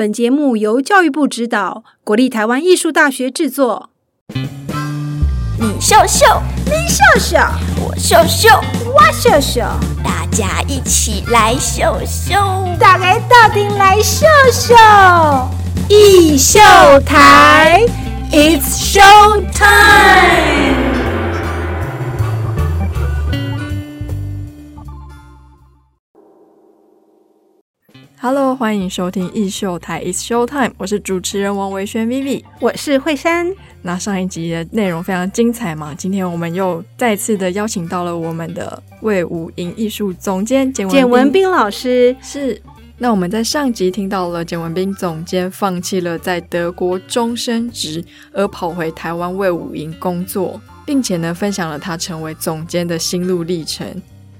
本节目由教育部指导，国立台湾艺术大学制作。你秀秀，你秀秀，我秀秀，我秀秀，大家一起来秀秀，大家到底来秀秀，艺秀台，It's show time。Hello，欢迎收听艺秀台 It's Show Time，我是主持人王维轩 Vivi，我是慧珊。那上一集的内容非常精彩嘛，今天我们又再次的邀请到了我们的魏武营艺术总监简简文斌老师。是，那我们在上集听到了简文斌总监放弃了在德国终身职，而跑回台湾魏武营工作，并且呢分享了他成为总监的心路历程。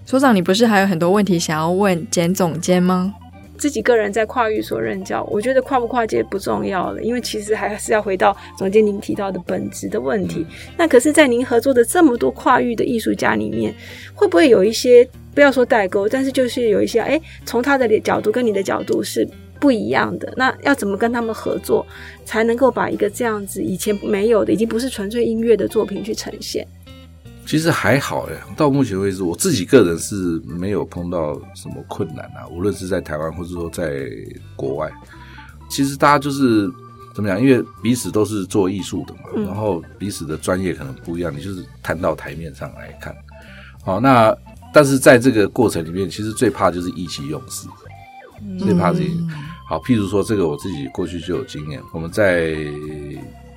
所长，你不是还有很多问题想要问简总监吗？自己个人在跨域所任教，我觉得跨不跨界不重要了，因为其实还是要回到总监您提到的本质的问题。那可是，在您合作的这么多跨域的艺术家里面，会不会有一些不要说代沟，但是就是有一些，哎，从他的角度跟你的角度是不一样的。那要怎么跟他们合作，才能够把一个这样子以前没有的，已经不是纯粹音乐的作品去呈现？其实还好哎，到目前为止，我自己个人是没有碰到什么困难啊。无论是在台湾，或者说在国外，其实大家就是怎么讲？因为彼此都是做艺术的嘛，然后彼此的专业可能不一样，你就是摊到台面上来看。好，那但是在这个过程里面，其实最怕就是意气用事，最怕是好。譬如说，这个我自己过去就有经验，我们在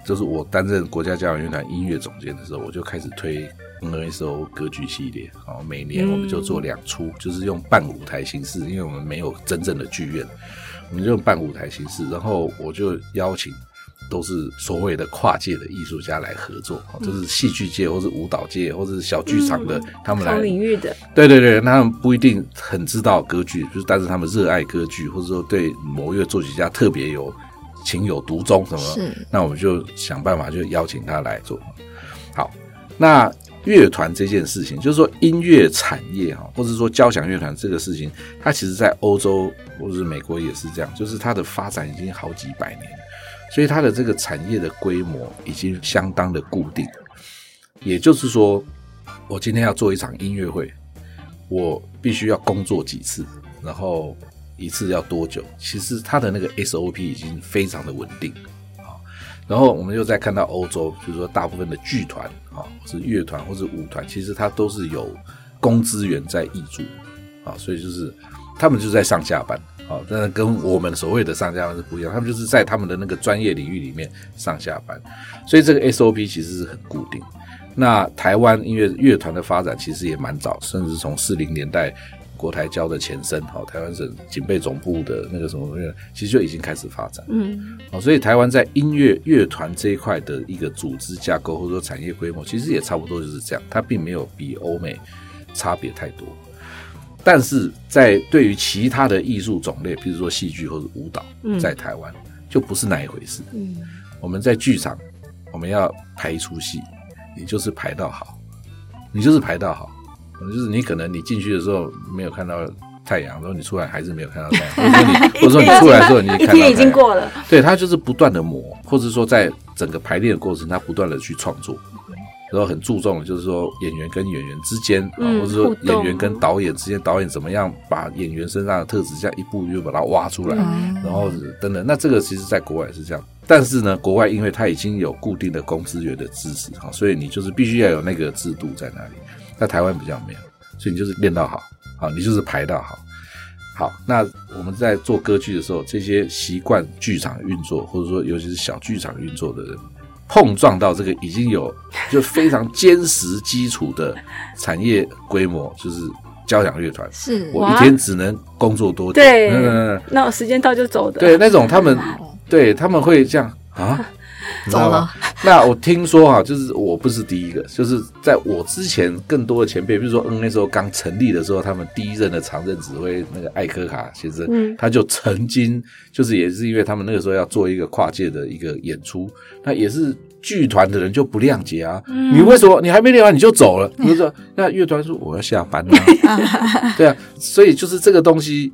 就是我担任国家交响乐团音乐总监的时候，我就开始推。N S O 歌剧系列，好，每年我们就做两出，就是用半舞台形式，因为我们没有真正的剧院，我们就用半舞台形式。然后我就邀请都是所谓的跨界的艺术家来合作，就是戏剧界或是舞蹈界或者是小剧场的，他们来领域的，对对对，他们不一定很知道歌剧，就是但是他们热爱歌剧，或者说对某一个作曲家特别有情有独钟什么，那我们就想办法就邀请他来做。好，那。乐团这件事情，就是说音乐产业哈，或者说交响乐团这个事情，它其实在欧洲或者是美国也是这样，就是它的发展已经好几百年，所以它的这个产业的规模已经相当的固定。也就是说，我今天要做一场音乐会，我必须要工作几次，然后一次要多久？其实它的那个 SOP 已经非常的稳定啊。然后我们又再看到欧洲，就是说大部分的剧团啊，是乐团或者舞团，其实它都是有公资源在挹注啊，所以就是他们就在上下班啊，但是跟我们所谓的上下班是不一样，他们就是在他们的那个专业领域里面上下班，所以这个 SOP 其实是很固定。那台湾音乐乐团的发展其实也蛮早，甚至从四零年代。国台交的前身，好，台湾省警备总部的那个什么东西，其实就已经开始发展，嗯，好，所以台湾在音乐乐团这一块的一个组织架构或者说产业规模，其实也差不多就是这样，它并没有比欧美差别太多。但是在对于其他的艺术种类，比如说戏剧或者舞蹈，在台湾就不是那一回事。嗯，我们在剧场，我们要排一出戏，你就是排到好，你就是排到好。就是你可能你进去的时候没有看到太阳，然后你出来还是没有看到太阳，或者说你 或者说你出来的时候你看到已经过了。对它就是不断的磨，或者说在整个排练的过程，它不断的去创作，然后很注重就是说演员跟演员之间，或者说演员跟导演之间，导演怎么样把演员身上的特质这样一步一步把它挖出来，然后等等。那这个其实在国外是这样，但是呢，国外因为它已经有固定的公资源的支持哈，所以你就是必须要有那个制度在那里。在台湾比较没有，所以你就是练到好，好你就是排到好，好。那我们在做歌剧的时候，这些习惯剧场运作，或者说尤其是小剧场运作的人，碰撞到这个已经有就非常坚实基础的产业规模，就是交响乐团。是我一天只能工作多久？对，那我时间到就走的。对，那种他们 对他们会这样啊。走了。那我听说哈，就是我不是第一个，就是在我之前更多的前辈，比如说 N 那时候刚成立的时候，他们第一任的常任指挥那个艾科卡先生，嗯，他就曾经就是也是因为他们那个时候要做一个跨界的一个演出，那也是剧团的人就不谅解啊，你为什么你还没练完你就走了？就说那乐团说我要下班了，对啊，所以就是这个东西。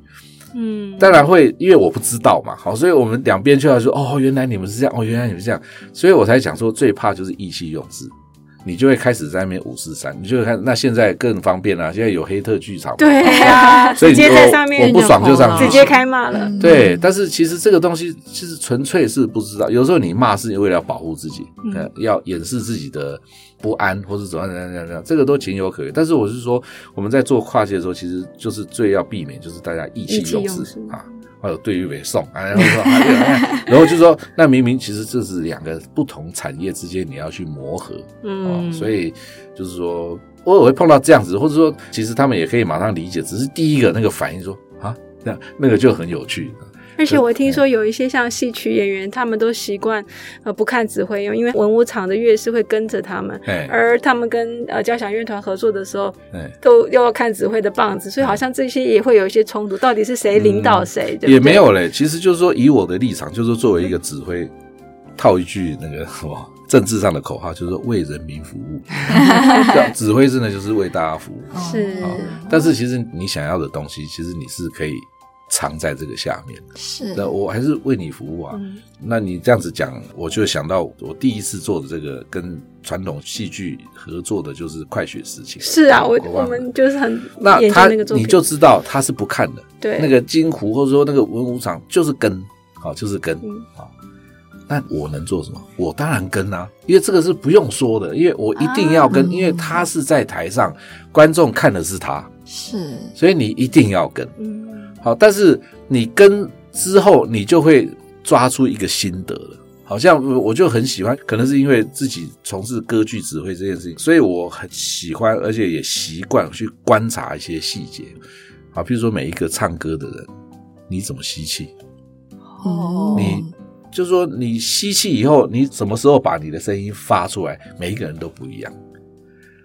嗯，当然会，因为我不知道嘛，好，所以我们两边就要说，哦，原来你们是这样，哦，原来你们是这样，所以我才讲说，最怕就是意气用事。你就会开始在那边五四三，你就会看那现在更方便了，现在有黑特剧场，对啊，直接在上面我不爽就上去直接开骂了。对，但是其实这个东西其实纯粹是不知道，有时候你骂是为了保护自己，要掩饰自己的不安或是怎样怎样怎样，这个都情有可原。但是我是说，我们在做跨界的时候，其实就是最要避免就是大家意气用事啊。还有对于北宋，然后说，然后就说，那明明其实这是两个不同产业之间你要去磨合，嗯，所以就是说，偶尔会碰到这样子，或者说，其实他们也可以马上理解，只是第一个那个反应说啊，那那个就很有趣。而且我听说有一些像戏曲演员，他们都习惯呃不看指挥，因为文武场的乐师会跟着他们，而他们跟呃交响乐团合作的时候，都又要看指挥的棒子，所以好像这些也会有一些冲突，到底是谁领导谁？也没有嘞，其实就是说以我的立场，就是作为一个指挥，套一句那个什么政治上的口号，就是为人民服务，指挥真的就是为大家服务。是，但是其实你想要的东西，其实你是可以。藏在这个下面，是那我还是为你服务啊。那你这样子讲，我就想到我第一次做的这个跟传统戏剧合作的，就是《快雪时晴》。是啊，我我们就是很那他你就知道他是不看的。对，那个金湖或者说那个文武场就是跟，好就是跟，好。那我能做什么？我当然跟啊，因为这个是不用说的，因为我一定要跟，因为他是在台上，观众看的是他，是，所以你一定要跟。嗯。好，但是你跟之后，你就会抓出一个心得了。好像我就很喜欢，可能是因为自己从事歌剧指挥这件事情，所以我很喜欢，而且也习惯去观察一些细节。好，比如说每一个唱歌的人，你怎么吸气？哦，你就是说你吸气以后，你什么时候把你的声音发出来？每一个人都不一样，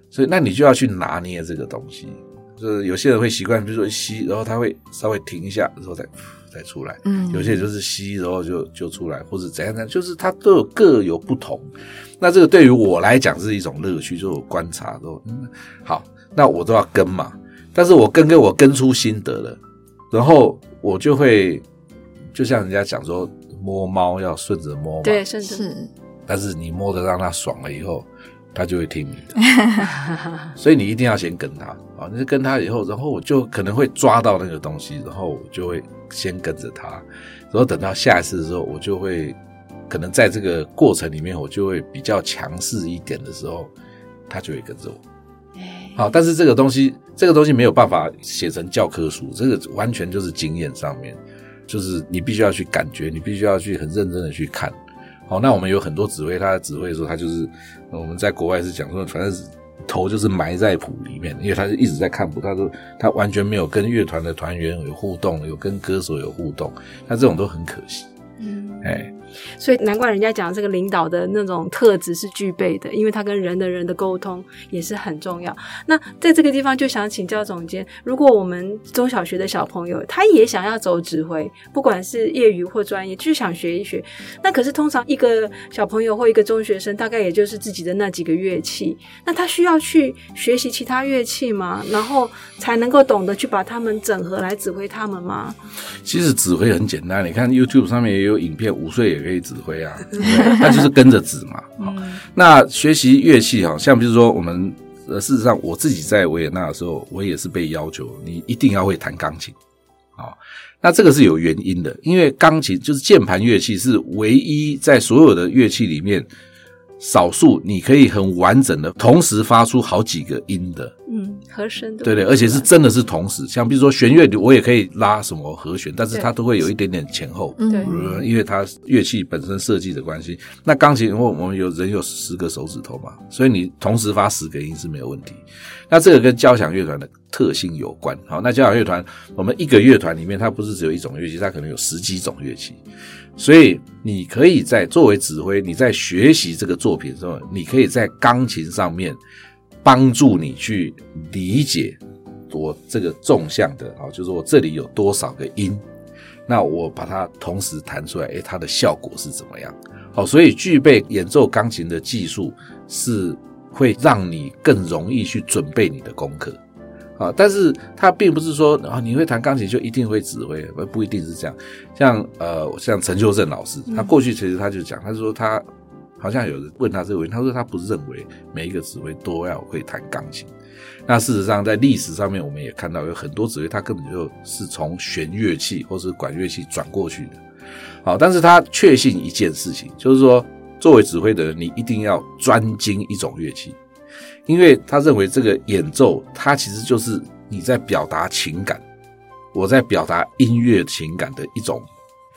所以那你就要去拿捏这个东西。就是有些人会习惯，比如说吸，然后他会稍微停一下，然后再 再出来。嗯，有些人就是吸，然后就就出来，或者怎样怎样，就是他都有各有不同。那这个对于我来讲是一种乐趣，就观察都好。那我都要跟嘛，但是我跟跟我跟出心得了，然后我就会就像人家讲说摸猫要顺着摸，对，顺着。但是你摸得让它爽了以后。他就会听你的，所以你一定要先跟他啊！你是跟他以后，然后我就可能会抓到那个东西，然后我就会先跟着他，然后等到下一次的时候，我就会可能在这个过程里面，我就会比较强势一点的时候，他就会跟着我。好，但是这个东西，这个东西没有办法写成教科书，这个完全就是经验上面，就是你必须要去感觉，你必须要去很认真的去看。好，那我们有很多指挥，他指挥的时候，他就是我们在国外是讲说，反正是头就是埋在谱里面，因为他是一直在看谱，他说他完全没有跟乐团的团员有互动，有跟歌手有互动，那这种都很可惜。嗯，哎。所以难怪人家讲这个领导的那种特质是具备的，因为他跟人的人的沟通也是很重要。那在这个地方就想请教总监，如果我们中小学的小朋友他也想要走指挥，不管是业余或专业，就是想学一学，那可是通常一个小朋友或一个中学生大概也就是自己的那几个乐器，那他需要去学习其他乐器吗？然后才能够懂得去把他们整合来指挥他们吗？其实指挥很简单，你看 YouTube 上面也有影片，五岁。可以指挥啊，他就是跟着指嘛。好，那学习乐器哈，像比如说我们呃，事实上我自己在维也纳的时候，我也是被要求你一定要会弹钢琴。好，那这个是有原因的，因为钢琴就是键盘乐器，是唯一在所有的乐器里面。少数你可以很完整的同时发出好几个音的，嗯，和声的，对对，而且是真的是同时，像比如说弦乐，我也可以拉什么和弦，但是它都会有一点点前后，对，因为它乐器本身设计的关系。那钢琴，因为我们有人有十个手指头嘛，所以你同时发十个音是没有问题。那这个跟交响乐团的特性有关。好，那交响乐团，我们一个乐团里面，它不是只有一种乐器，它可能有十几种乐器。所以你可以在作为指挥，你在学习这个作品的时候，你可以在钢琴上面帮助你去理解我这个纵向的啊，就是我这里有多少个音，那我把它同时弹出来，诶，它的效果是怎么样？好，所以具备演奏钢琴的技术是会让你更容易去准备你的功课。啊，但是他并不是说啊，你会弹钢琴就一定会指挥，不不一定是这样。像呃，像陈秋正老师，他过去其实他就讲，他说他好像有人问他这个问题，他说他不认为每一个指挥都要会弹钢琴。那事实上，在历史上面，我们也看到有很多指挥，他根本就是从弦乐器或是管乐器转过去的。好，但是他确信一件事情，就是说，作为指挥的人，你一定要专精一种乐器。因为他认为这个演奏，它其实就是你在表达情感，我在表达音乐情感的一种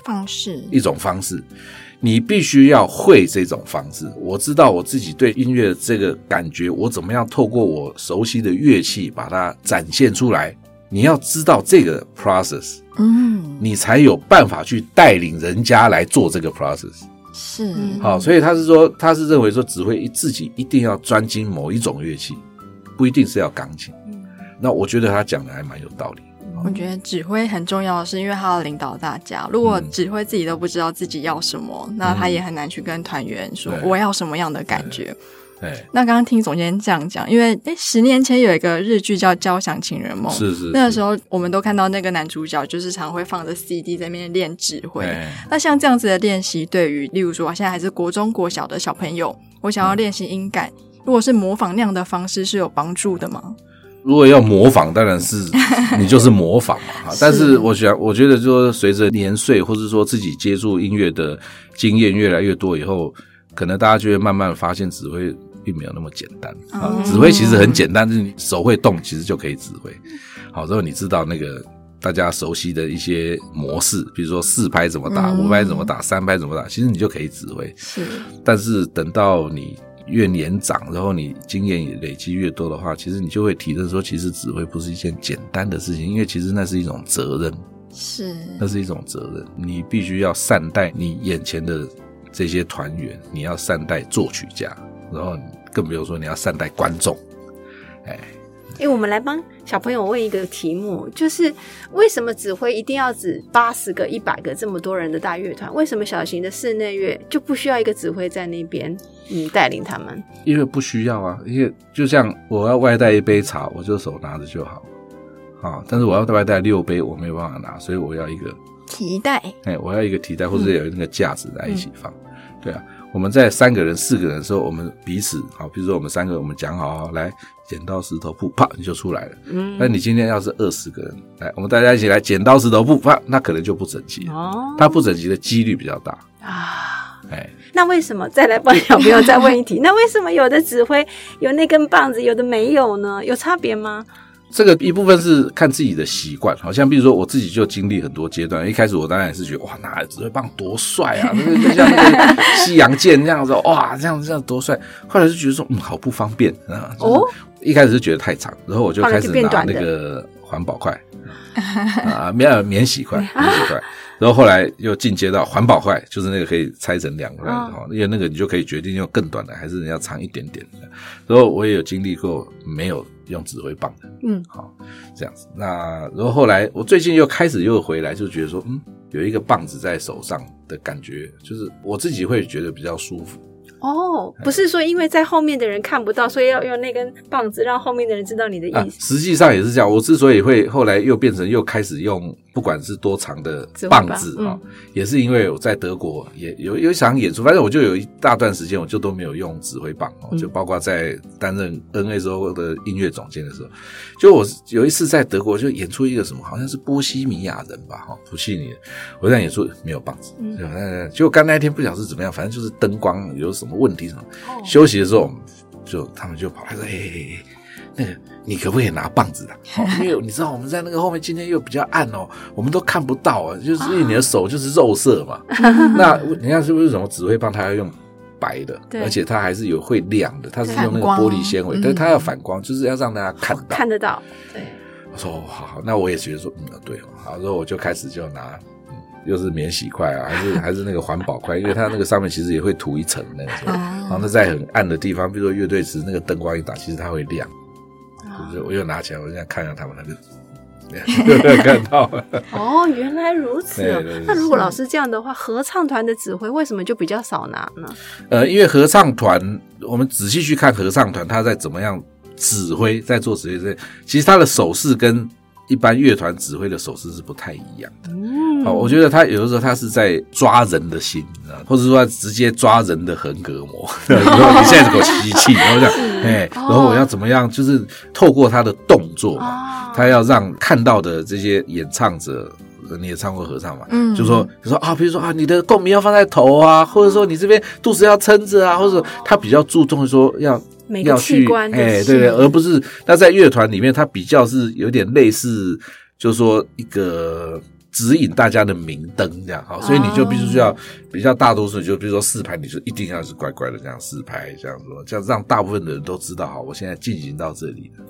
方式，一种方式。你必须要会这种方式。我知道我自己对音乐这个感觉，我怎么样透过我熟悉的乐器把它展现出来。你要知道这个 process，嗯，你才有办法去带领人家来做这个 process。是好，所以他是说，他是认为说，指挥自己一定要专精某一种乐器，不一定是要钢琴。那我觉得他讲的还蛮有道理。我觉得指挥很重要的是，因为他要领导大家。如果指挥自己都不知道自己要什么，那他也很难去跟团员说我要什么样的感觉。对，那刚刚听总监这样讲，因为诶十年前有一个日剧叫《交响情人梦》，是是，那个时候我们都看到那个男主角就是常会放着 CD 在那边练指挥。那像这样子的练习，对于例如说现在还是国中国小的小朋友，我想要练习音感，如果是模仿那样的方式，是有帮助的吗？如果要模仿，当然是 你就是模仿嘛。但是我想，我觉得说随着年岁，或者说自己接触音乐的经验越来越多以后，可能大家就会慢慢发现指挥。并没有那么简单啊！指挥其实很简单，就是你手会动，其实就可以指挥。好，之后你知道那个大家熟悉的一些模式，比如说四拍怎么打，五拍怎么打，三拍怎么打，其实你就可以指挥。是，但是等到你越年长，然后你经验累积越多的话，其实你就会体认说，其实指挥不是一件简单的事情，因为其实那是一种责任。是，那是一种责任，你必须要善待你眼前的这些团员，你要善待作曲家，然后。更不用说你要善待观众，哎，哎，我们来帮小朋友问一个题目，就是为什么指挥一定要指八十个、一百个这么多人的大乐团？为什么小型的室内乐就不需要一个指挥在那边嗯带领他们？因为不需要啊，因为就像我要外带一杯茶，我就手拿着就好，啊，但是我要外带六杯，我没有办法拿，所以我要一个提袋，哎，我要一个提袋，或者有那个架子来一起放，对啊。我们在三个人、四个人的时候，我们彼此好，比如说我们三个，我们讲好来剪刀石头布，啪你就出来了。嗯，那你今天要是二十个人，来，我们大家一起来剪刀石头布，啪，那可能就不整齐哦。它不整齐的几率比较大啊。哎，那为什么再来帮小朋友再问一题？那为什么有的指挥有那根棒子，有的没有呢？有差别吗？这个一部分是看自己的习惯，好像比如说我自己就经历很多阶段。一开始我当然也是觉得哇，拿指挥棒多帅啊，那 个就像那个西洋剑那样子，哇，这样这样多帅。后来就觉得说，嗯，好不方便啊。哦，一开始是觉得太长，然后我就开始拿那个环保筷 啊，免免洗筷，免洗筷。然后后来又进阶到环保筷，就是那个可以拆成两块的因为那个你就可以决定用更短的，还是要长一点点的。然后我也有经历过没有。用指挥棒的，嗯，好，这样子。那然后后来，我最近又开始又回来，就觉得说，嗯，有一个棒子在手上的感觉，就是我自己会觉得比较舒服。哦，不是说因为在后面的人看不到，所以要用那根棒子让后面的人知道你的意思。实际上也是这样。我之所以会后来又变成又开始用。不管是多长的棒子啊，也是因为我在德国也有有一场演出，反正我就有一大段时间我就都没有用指挥棒哦，就包括在担任 N 时候的音乐总监的时候，就我有一次在德国就演出一个什么，好像是波西米亚人吧，哈，普契尼，我在演出没有棒子，嗯，结果刚那一天不晓得是怎么样，反正就是灯光有什么问题什么，休息的时候就他们就跑来说，嘿嘿嘿。那个，你可不可以拿棒子的？因为你知道我们在那个后面，今天又比较暗哦，我们都看不到啊。就是因为你的手就是肉色嘛。那你看是不是什么指挥棒？它要用白的，而且它还是有会亮的，它是用那个玻璃纤维，但是它要反光，就是要让大家看到。看得到。对。我说好好，那我也觉得说，嗯，对，好，然后我就开始就拿，又是免洗筷啊，还是 还是那个环保筷，因为它那个上面其实也会涂一层那个，然后它在很暗的地方，比如说乐队池那个灯光一打，其实它会亮。我就我又拿起来，我现在看一下他们那个，看到 哦，原来如此。那如果老师这样的话，合唱团的指挥为什么就比较少拿呢？呃，因为合唱团，我们仔细去看合唱团，他在怎么样指挥在做指挥，其实他的手势跟一般乐团指挥的手势是不太一样的。好，我觉得他有的时候他是在抓人的心，或者说直接抓人的横膈膜。你现在给我吸气，然后这样，哎，然后我要怎么样？就是透过他的动作嘛，他要让看到的这些演唱者。你也唱过合唱嘛？嗯，就说就说啊，比如说啊，你的共鸣要放在头啊，或者说你这边肚子要撑着啊，或者他比较注重说要要去哎，对对，而不是那在乐团里面，他比较是有点类似，就是说一个指引大家的明灯这样好，所以你就必须需要比较大多数就比如说四拍，你就一定要是乖乖的这样四拍这样说，这样让大部分的人都知道好，我现在进行到这里了。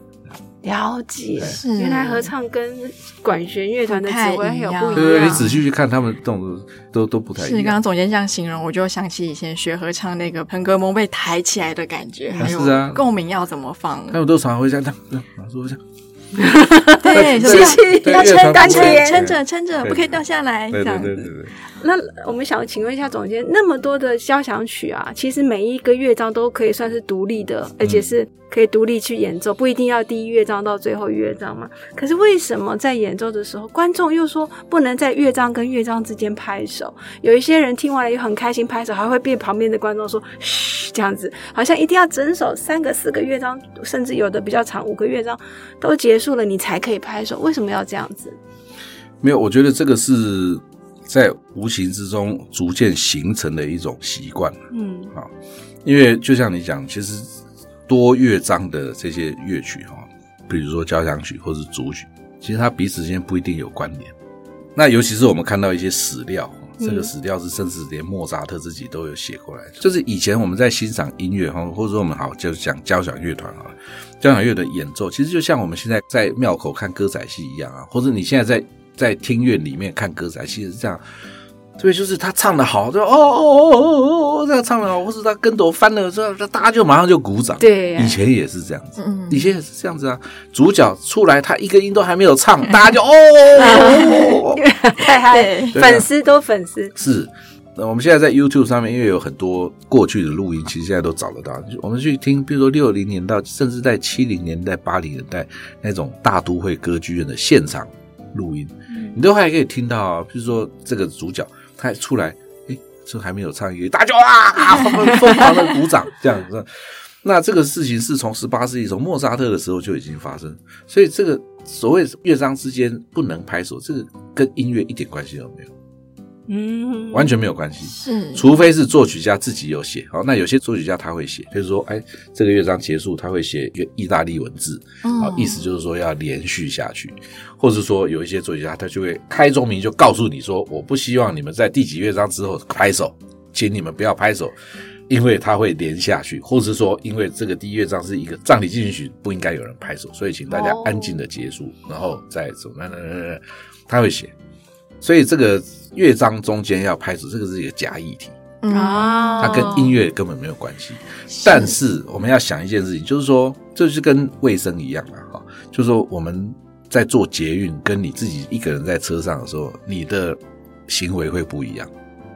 了解，原来合唱跟管弦乐团的指挥有不一样。对对，你仔细去看，他们动作都都不太一样。是刚刚总监这样形容，我就想起以前学合唱那个横膈膜被抬起来的感觉，还有共鸣要怎么放。他们都常常会这样，这样说这样。对，谢谢要撑要撑，撑着撑着，不可以掉下来。对对对对对。那我们想请问一下总监，那么多的交响曲啊，其实每一个乐章都可以算是独立的，而且是可以独立去演奏，不一定要第一乐章到最后乐章嘛。可是为什么在演奏的时候，观众又说不能在乐章跟乐章之间拍手？有一些人听完了又很开心拍手，还会被旁边的观众说嘘，这样子，好像一定要整首三个、四个乐章，甚至有的比较长五个乐章都结束了，你才可以拍手。为什么要这样子？没有，我觉得这个是。在无形之中逐渐形成的一种习惯，嗯，啊，因为就像你讲，其实多乐章的这些乐曲哈，比如说交响曲或是组曲，其实它彼此之间不一定有关联。那尤其是我们看到一些史料，这个史料是甚至连莫扎特自己都有写过来，就是以前我们在欣赏音乐哈，或者说我们好就讲交响乐团啊，交响乐的演奏，其实就像我们现在在庙口看歌仔戏一样啊，或者你现在在。在听院里面看歌仔戏是这样，对，就是他唱的好，就哦哦哦哦哦这样唱的好，或是他跟斗翻了，这大家就马上就鼓掌。对，以前也是这样子，以前也是这样子啊。主角出来，他一个音都还没有唱，大家就哦，太嗨，粉丝都粉丝是。那我们现在在 YouTube 上面，因为有很多过去的录音，其实现在都找得到。我们去听，比如说六零年代，甚至在七零年代、八零年代那种大都会歌剧院的现场。录音，你都还可以听到，比如说这个主角他出来，哎，这还没有唱一大家啊，疯狂的鼓掌这样子。那这个事情是从十八世纪从莫扎特的时候就已经发生，所以这个所谓乐章之间不能拍手，这个跟音乐一点关系都没有。嗯，完全没有关系，是，除非是作曲家自己有写。好，那有些作曲家他会写，就是说，哎，这个乐章结束，他会写一个意大利文字，好，意思就是说要连续下去，或者说有一些作曲家他就会开宗明就告诉你说，我不希望你们在第几乐章之后拍手，请你们不要拍手，因为他会连下去，或者是说，因为这个第一乐章是一个葬礼进行曲，不应该有人拍手，所以请大家安静的结束，然后再走，那那那那，他会写。所以这个乐章中间要拍手，这个是一个假议题啊，它跟音乐根本没有关系。但是我们要想一件事情，就是说，这是跟卫生一样了，哈，就是说我们在做捷运，跟你自己一个人在车上的时候，你的行为会不一样，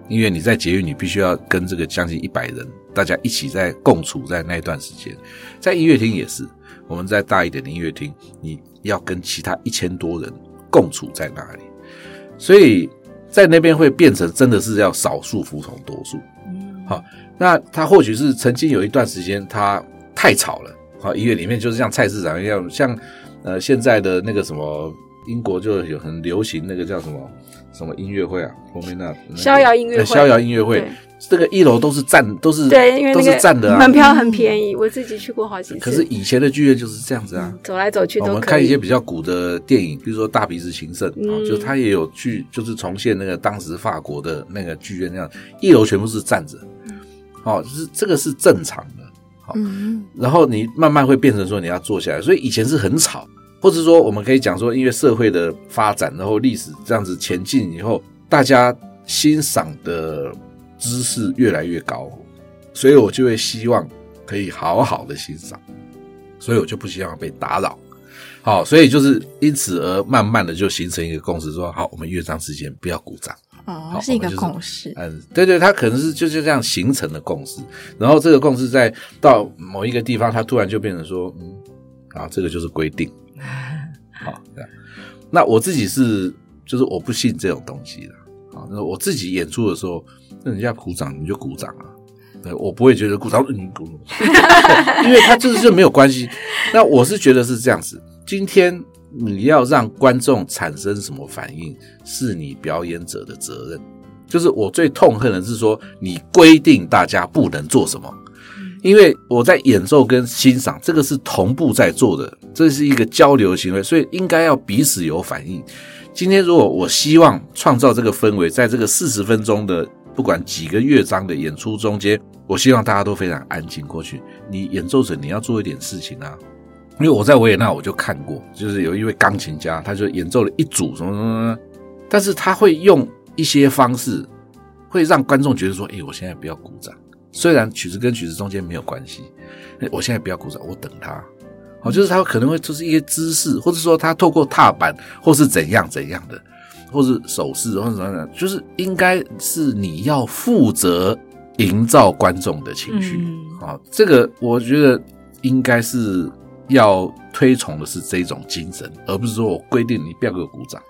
因为你在捷运，你必须要跟这个将近一百人，大家一起在共处在那一段时间，在音乐厅也是，我们在大一点的音乐厅，你要跟其他一千多人共处在那里。所以在那边会变成真的是要少数服从多数，好，那他或许是曾经有一段时间他太吵了，好，音乐里面就是像菜市场一样，像呃现在的那个什么英国就有很流行那个叫什么什么音乐会啊，后面那逍遥音乐会，逍遥音乐会。这个一楼都是站，都是对，因为都是站的，门票很便宜，我自己去过好几次。可是以前的剧院就是这样子啊，走来走去。我们看一些比较古的电影，比如说《大鼻子情圣》，就他也有去，就是重现那个当时法国的那个剧院那样，一楼全部是站着，哦，就是这个是正常的，好，然后你慢慢会变成说你要坐下来，所以以前是很吵，或者说我们可以讲说，因为社会的发展，然后历史这样子前进以后，大家欣赏的。知识越来越高，所以我就会希望可以好好的欣赏，所以我就不希望被打扰。好，所以就是因此而慢慢的就形成一个共识，说好，我们乐章之间不要鼓掌。哦，是一个共识。嗯，对对，它可能是就是这样形成的共识。然后这个共识在到某一个地方，它突然就变成说，嗯，啊，这个就是规定。好，那我自己是，就是我不信这种东西的。啊，那我自己演出的时候，那人家鼓掌你就鼓掌啊，我不会觉得鼓掌你鼓，因为他就是没有关系。那我是觉得是这样子，今天你要让观众产生什么反应，是你表演者的责任。就是我最痛恨的是说，你规定大家不能做什么，因为我在演奏跟欣赏这个是同步在做的，这是一个交流行为，所以应该要彼此有反应。今天如果我希望创造这个氛围，在这个四十分钟的不管几个乐章的演出中间，我希望大家都非常安静过去。你演奏者你要做一点事情啊，因为我在维也纳我就看过，就是有一位钢琴家，他就演奏了一组什么什么，但是他会用一些方式，会让观众觉得说，哎，我现在不要鼓掌，虽然曲子跟曲子中间没有关系，我现在不要鼓掌，我等他。哦，就是他可能会就是一些姿势，或者说他透过踏板，或是怎样怎样的，或是手势，或者怎样，就是应该是你要负责营造观众的情绪啊。这个我觉得应该是要推崇的是这种精神，而不是说我规定你不要给我鼓掌，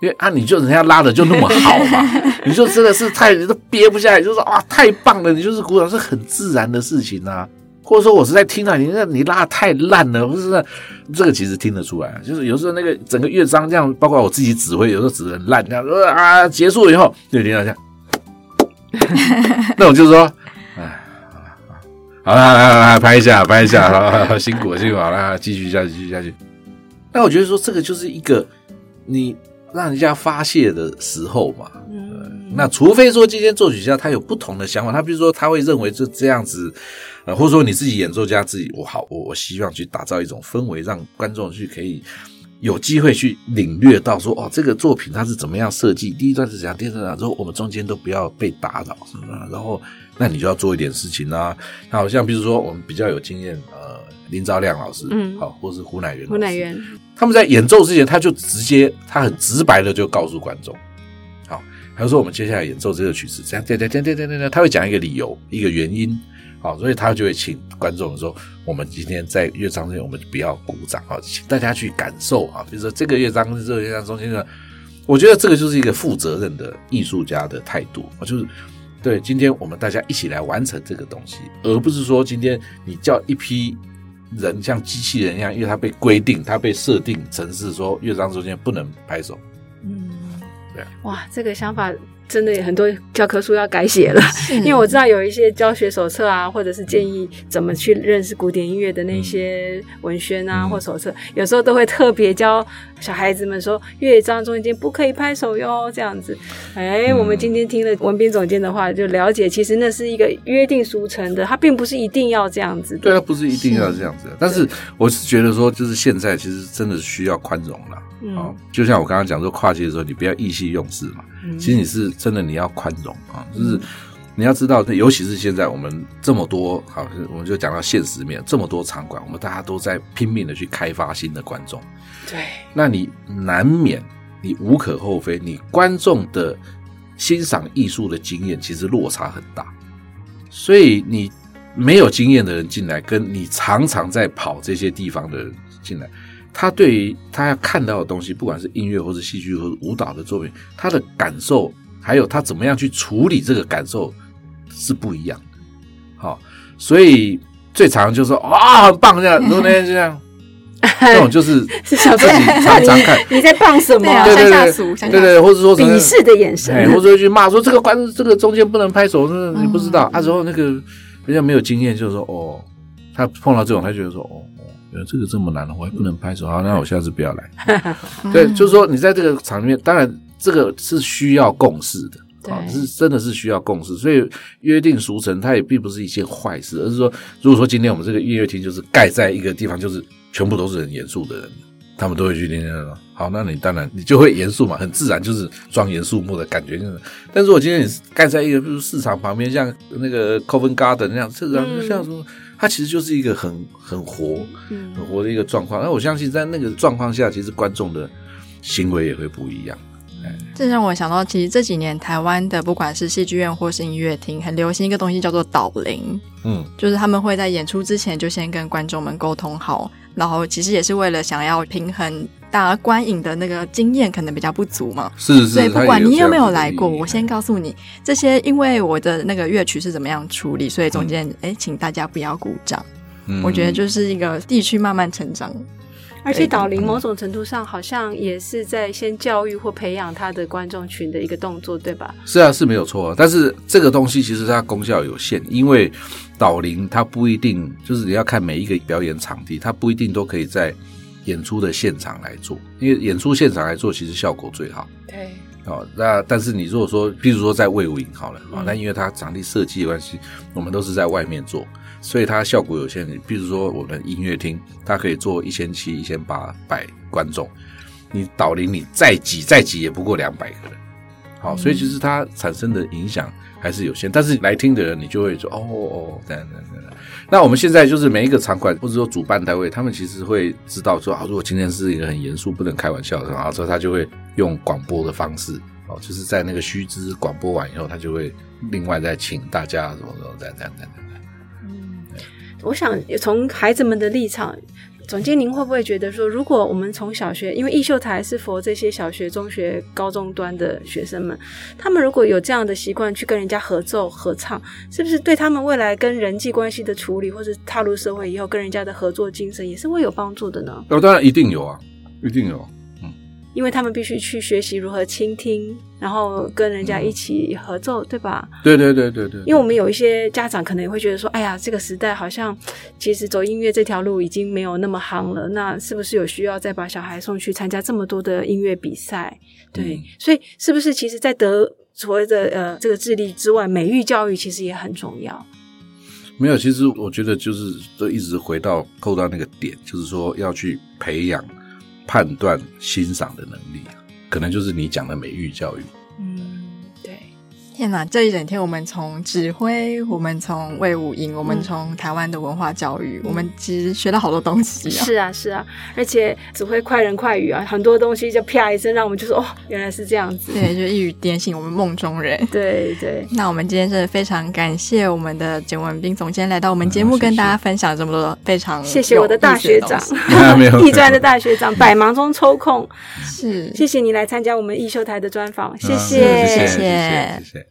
因为啊，你就人家拉的就那么好嘛，你就真的是太你都憋不下来，就是啊，太棒了，你就是鼓掌是很自然的事情啊。或者说，我是在听到你那，你拉的太烂了，不是？这个其实听得出来，就是有时候那个整个乐章这样，包括我自己指挥，有时候指的很烂，这样说啊，结束以后就听到这样，那我就说，哎，好啦，好了，好了，拍一下，拍一下，好，辛苦，辛苦，好啦，继续下去，继续下去。那我觉得说，这个就是一个你让人家发泄的时候嘛。嗯，那除非说今天作曲家他有不同的想法，他比如说他会认为就这样子。或者说你自己演奏家自己，我好，我我希望去打造一种氛围，让观众去可以有机会去领略到说，哦，这个作品它是怎么样设计，第一段是怎样，第二段怎样，之后我们中间都不要被打扰，是吧？然后那你就要做一点事情啊，好像比如说我们比较有经验，呃，林兆亮老师，嗯，好，或是胡乃元，胡乃元，他们在演奏之前，他就直接，他很直白的就告诉观众，好，他说我们接下来演奏这个曲子，这样，这样，这样，这样，这样，他会讲一个理由，一个原因。好，所以他就会请观众说：“我们今天在乐章中间，我们不要鼓掌啊，请大家去感受啊。比如说这个乐章跟这个乐章中间的，我觉得这个就是一个负责任的艺术家的态度啊，就是对今天我们大家一起来完成这个东西，而不是说今天你叫一批人像机器人一样，因为它被规定，它被设定成是说乐章中间不能拍手。嗯，对，哇，这个想法。真的很多教科书要改写了，因为我知道有一些教学手册啊，或者是建议怎么去认识古典音乐的那些文宣啊或手册，有时候都会特别教小孩子们说乐章中间不可以拍手哟，这样子。哎，我们今天听了文斌总监的话，就了解其实那是一个约定俗成的，它并不是一定要这样子。对，它不是一定要这样子。但是我是觉得说，就是现在其实真的需要宽容了。啊，就像我刚刚讲说跨界的时候，你不要意气用事嘛。其实你是真的，你要宽容啊，就是你要知道，尤其是现在我们这么多，好，我们就讲到现实面，这么多场馆，我们大家都在拼命的去开发新的观众。对，那你难免，你无可厚非，你观众的欣赏艺术的经验其实落差很大，所以你没有经验的人进来，跟你常常在跑这些地方的人进来。他对于他要看到的东西，不管是音乐或者戏剧或者舞蹈的作品，他的感受还有他怎么样去处理这个感受是不一样的。好，所以最常就是说啊，很棒这样，如果那天这样，这种就是是小自己常常看你在棒什么？对对对，对对，或者说鄙视的眼神，或者去骂说这个关这个中间不能拍手，你不知道。啊，之后那个人家没有经验，就是说哦，他碰到这种，他觉得说哦。呃，这个这么难，我还不能拍手，好，那我下次不要来。对，就是说，你在这个场面，当然这个是需要共识的，啊，是真的是需要共识，所以约定俗成，它也并不是一件坏事，而是说，如果说今天我们这个音乐厅就是盖在一个地方，就是全部都是很严肃的人，他们都会去听听。好，那你当然你就会严肃嘛，很自然就是庄严肃穆的感觉。就是，但是我今天你盖在一个比如市场旁边，像那个 Covent Garden 那样，这个像什么？它其实就是一个很很活、很活的一个状况。那我相信，在那个状况下，其实观众的行为也会不一样。这让我想到，其实这几年台湾的不管是戏剧院或是音乐厅，很流行一个东西叫做导聆。嗯，就是他们会在演出之前就先跟观众们沟通好，然后其实也是为了想要平衡大家观影的那个经验可能比较不足嘛。是是。所以不管你有没有来过，我先告诉你这些，因为我的那个乐曲是怎么样处理，所以总监哎，请大家不要鼓掌。我觉得就是一个地区慢慢成长。而且导聆某种程度上好像也是在先教育或培养他的观众群的一个动作，对吧？是啊，是没有错。但是这个东西其实它功效有限，因为导聆它不一定就是你要看每一个表演场地，它不一定都可以在演出的现场来做，因为演出现场来做其实效果最好。对。哦，那但是你如果说，譬如说在魏武营好了啊，那因为它场地设计的关系，我们都是在外面做。所以它效果有限，比如说我们音乐厅，它可以做一千七、一千八百观众，你导林你再挤再挤也不过两百个人，好，所以其实它产生的影响还是有限。但是来听的人，你就会说哦哦，等等等等。那我们现在就是每一个场馆或者说主办单位，他们其实会知道说啊，如果今天是一个很严肃、不能开玩笑的，然后之后他就会用广播的方式，哦，就是在那个须知广播完以后，他就会另外再请大家什么什么等等等等。我想从孩子们的立场，总监，您会不会觉得说，如果我们从小学，因为艺秀台是佛这些小学、中学、高中端的学生们，他们如果有这样的习惯去跟人家合奏、合唱，是不是对他们未来跟人际关系的处理，或者踏入社会以后跟人家的合作精神，也是会有帮助的呢？哦，当然一定有啊，一定有。因为他们必须去学习如何倾听，然后跟人家一起合奏，对吧？对对对对对。因为我们有一些家长可能也会觉得说：“哎呀，这个时代好像其实走音乐这条路已经没有那么夯了，那是不是有需要再把小孩送去参加这么多的音乐比赛？”对，所以是不是其实，在德所谓的呃这个智力之外，美育教育其实也很重要？没有，其实我觉得就是都一直回到扣到那个点，就是说要去培养。判断、欣赏的能力，可能就是你讲的美育教育。天哪！这一整天，我们从指挥，我们从魏武营，我们从台湾的文化教育，我们其实学到好多东西。是啊，是啊，而且指挥快人快语啊，很多东西就啪一声，让我们就说哦，原来是这样子。对，就一语点醒我们梦中人。对对。那我们今天真的非常感谢我们的简文斌总监来到我们节目，跟大家分享这么多非常谢谢我的大学长，艺专 的大学长，百忙中抽空。是，谢谢你来参加我们艺秀台的专访，谢谢，谢谢，谢谢。